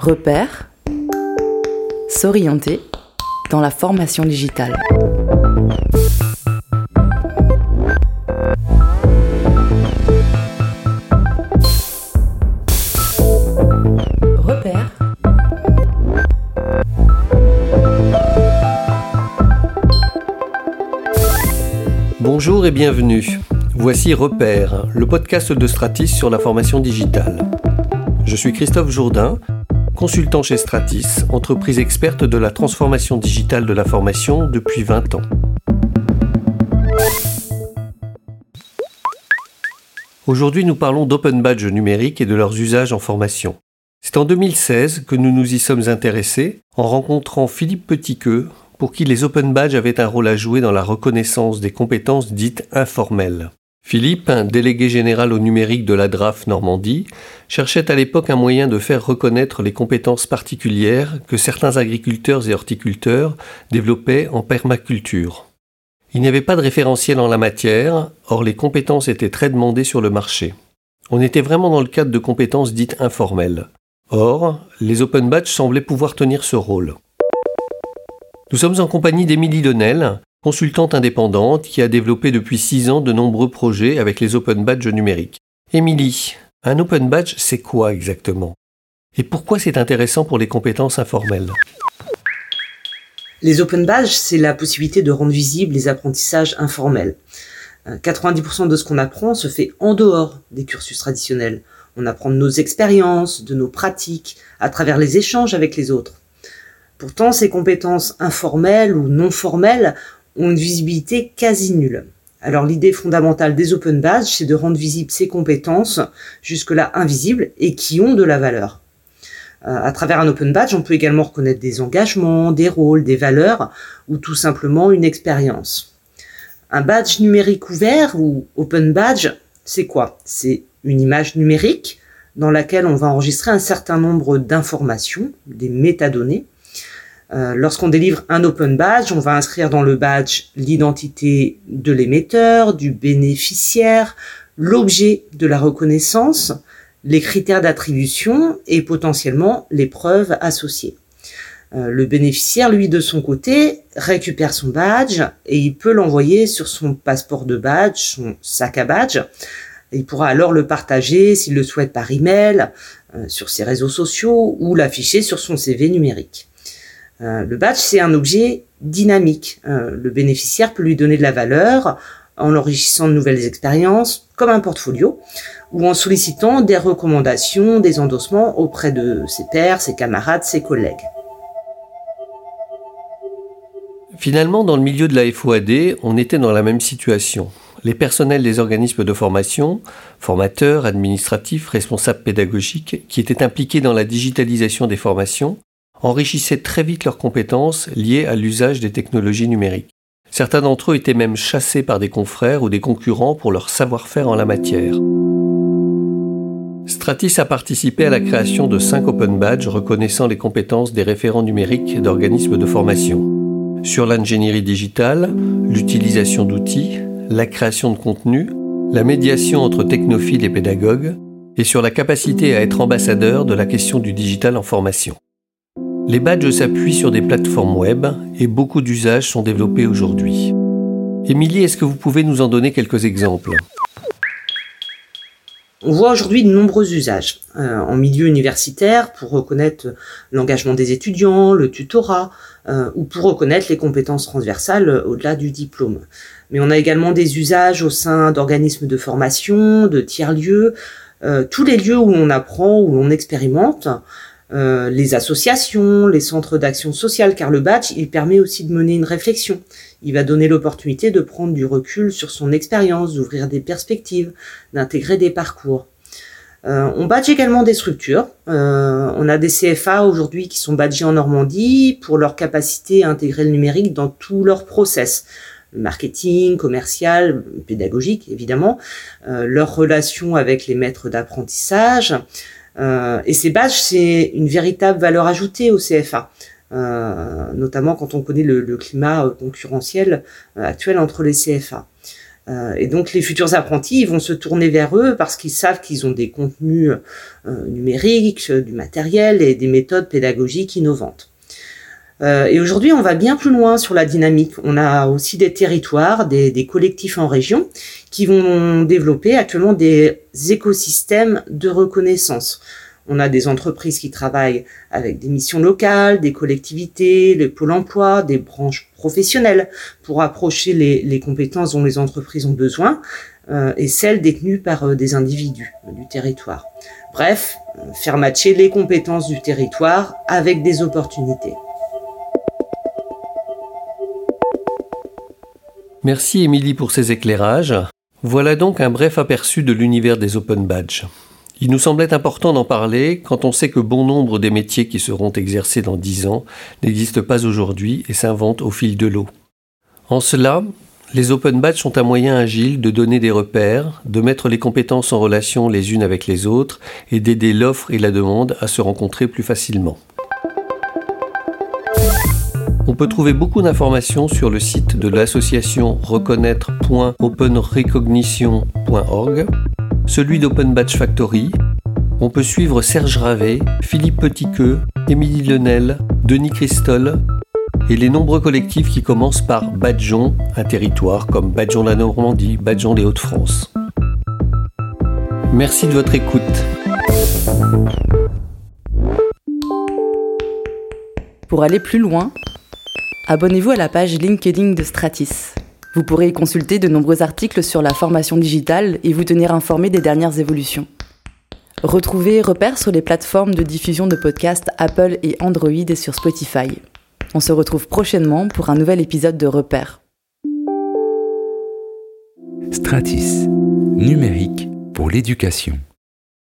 Repère, s'orienter dans la formation digitale. Repère. Bonjour et bienvenue. Voici Repère, le podcast de Stratis sur la formation digitale. Je suis Christophe Jourdain, consultant chez Stratis, entreprise experte de la transformation digitale de la formation depuis 20 ans. Aujourd'hui, nous parlons d'open badge numérique et de leurs usages en formation. C'est en 2016 que nous nous y sommes intéressés en rencontrant Philippe Petitqueux, pour qui les open badges avaient un rôle à jouer dans la reconnaissance des compétences dites informelles. Philippe, délégué général au numérique de la DRAF Normandie, cherchait à l'époque un moyen de faire reconnaître les compétences particulières que certains agriculteurs et horticulteurs développaient en permaculture. Il n'y avait pas de référentiel en la matière, or les compétences étaient très demandées sur le marché. On était vraiment dans le cadre de compétences dites informelles. Or, les open badges semblaient pouvoir tenir ce rôle. Nous sommes en compagnie d'Émilie Donnel, consultante indépendante qui a développé depuis six ans de nombreux projets avec les open badges numériques. Émilie, un open badge, c'est quoi exactement? Et pourquoi c'est intéressant pour les compétences informelles? Les open badges, c'est la possibilité de rendre visibles les apprentissages informels. 90% euh, de ce qu'on apprend se fait en dehors des cursus traditionnels. On apprend de nos expériences, de nos pratiques, à travers les échanges avec les autres. Pourtant, ces compétences informelles ou non formelles ont une visibilité quasi nulle. Alors l'idée fondamentale des open badges, c'est de rendre visibles ces compétences, jusque-là invisibles, et qui ont de la valeur. Euh, à travers un open badge, on peut également reconnaître des engagements, des rôles, des valeurs, ou tout simplement une expérience. Un badge numérique ouvert ou open badge, c'est quoi? C'est une image numérique dans laquelle on va enregistrer un certain nombre d'informations, des métadonnées, euh, lorsqu'on délivre un open badge, on va inscrire dans le badge l'identité de l'émetteur, du bénéficiaire, l'objet de la reconnaissance, les critères d'attribution et potentiellement les preuves associées. Euh, le bénéficiaire, lui, de son côté, récupère son badge et il peut l'envoyer sur son passeport de badge, son sac à badge. Il pourra alors le partager s'il le souhaite par email, euh, sur ses réseaux sociaux ou l'afficher sur son CV numérique. Euh, le badge, c'est un objet dynamique. Euh, le bénéficiaire peut lui donner de la valeur en enrichissant de nouvelles expériences, comme un portfolio, ou en sollicitant des recommandations, des endossements auprès de ses pairs, ses camarades, ses collègues. Finalement, dans le milieu de la FOAD, on était dans la même situation. Les personnels des organismes de formation, formateurs, administratifs, responsables pédagogiques, qui étaient impliqués dans la digitalisation des formations, enrichissaient très vite leurs compétences liées à l'usage des technologies numériques. Certains d'entre eux étaient même chassés par des confrères ou des concurrents pour leur savoir-faire en la matière. Stratis a participé à la création de cinq open badges reconnaissant les compétences des référents numériques d'organismes de formation. Sur l'ingénierie digitale, l'utilisation d'outils, la création de contenu, la médiation entre technophiles et pédagogues, et sur la capacité à être ambassadeur de la question du digital en formation. Les badges s'appuient sur des plateformes web et beaucoup d'usages sont développés aujourd'hui. Émilie, est-ce que vous pouvez nous en donner quelques exemples? On voit aujourd'hui de nombreux usages euh, en milieu universitaire pour reconnaître l'engagement des étudiants, le tutorat euh, ou pour reconnaître les compétences transversales au-delà du diplôme. Mais on a également des usages au sein d'organismes de formation, de tiers-lieux, euh, tous les lieux où on apprend, où on expérimente, euh, les associations, les centres d'action sociale, car le badge, il permet aussi de mener une réflexion. Il va donner l'opportunité de prendre du recul sur son expérience, d'ouvrir des perspectives, d'intégrer des parcours. Euh, on badge également des structures. Euh, on a des CFA aujourd'hui qui sont badgés en Normandie pour leur capacité à intégrer le numérique dans tout leur process marketing, commercial, pédagogique évidemment, leur relation avec les maîtres d'apprentissage, euh, et ces badges, c'est une véritable valeur ajoutée au CFA. Euh, notamment quand on connaît le, climat euh, concurrentiel actuel entre les CFA. Euh, et donc les futurs apprentis vont se tourner vers eux parce qu'ils savent qu'ils ont des contenus euh, numériques, du matériel et des méthodes pédagogiques innovantes. Euh, et aujourd'hui, on va bien plus loin sur la dynamique. On a aussi des territoires, des, des, collectifs en région qui vont développer actuellement des écosystèmes de reconnaissance. On a des entreprises qui travaillent avec des missions locales, des collectivités, les pôles emploi, des branches professionnelles pour approcher les, les compétences dont les entreprises ont besoin euh, et celles détenues par euh, des individus du territoire. Bref, faire matcher les compétences du territoire avec des opportunités. Merci Émilie pour ces éclairages. Voilà donc un bref aperçu de l'univers des Open Badges. Il nous semblait important d'en parler quand on sait que bon nombre des métiers qui seront exercés dans dix ans n'existent pas aujourd'hui et s'inventent au fil de l'eau. En cela, les Open Badges sont un moyen agile de donner des repères, de mettre les compétences en relation les unes avec les autres et d'aider l'offre et la demande à se rencontrer plus facilement. On peut trouver beaucoup d'informations sur le site de l'association reconnaître.openrecognition.org, celui d'Open Badge Factory. On peut suivre Serge Ravet, Philippe Petitqueux, Émilie Lenel, Denis Christol et les nombreux collectifs qui commencent par Badjon, un territoire comme Badjon la Normandie, Badjon les Hauts-de-France. Merci de votre écoute. Pour aller plus loin, abonnez-vous à la page LinkedIn de Stratis. Vous pourrez y consulter de nombreux articles sur la formation digitale et vous tenir informé des dernières évolutions. Retrouvez Repères sur les plateformes de diffusion de podcasts Apple et Android et sur Spotify. On se retrouve prochainement pour un nouvel épisode de Repères. Stratis, numérique pour l'éducation.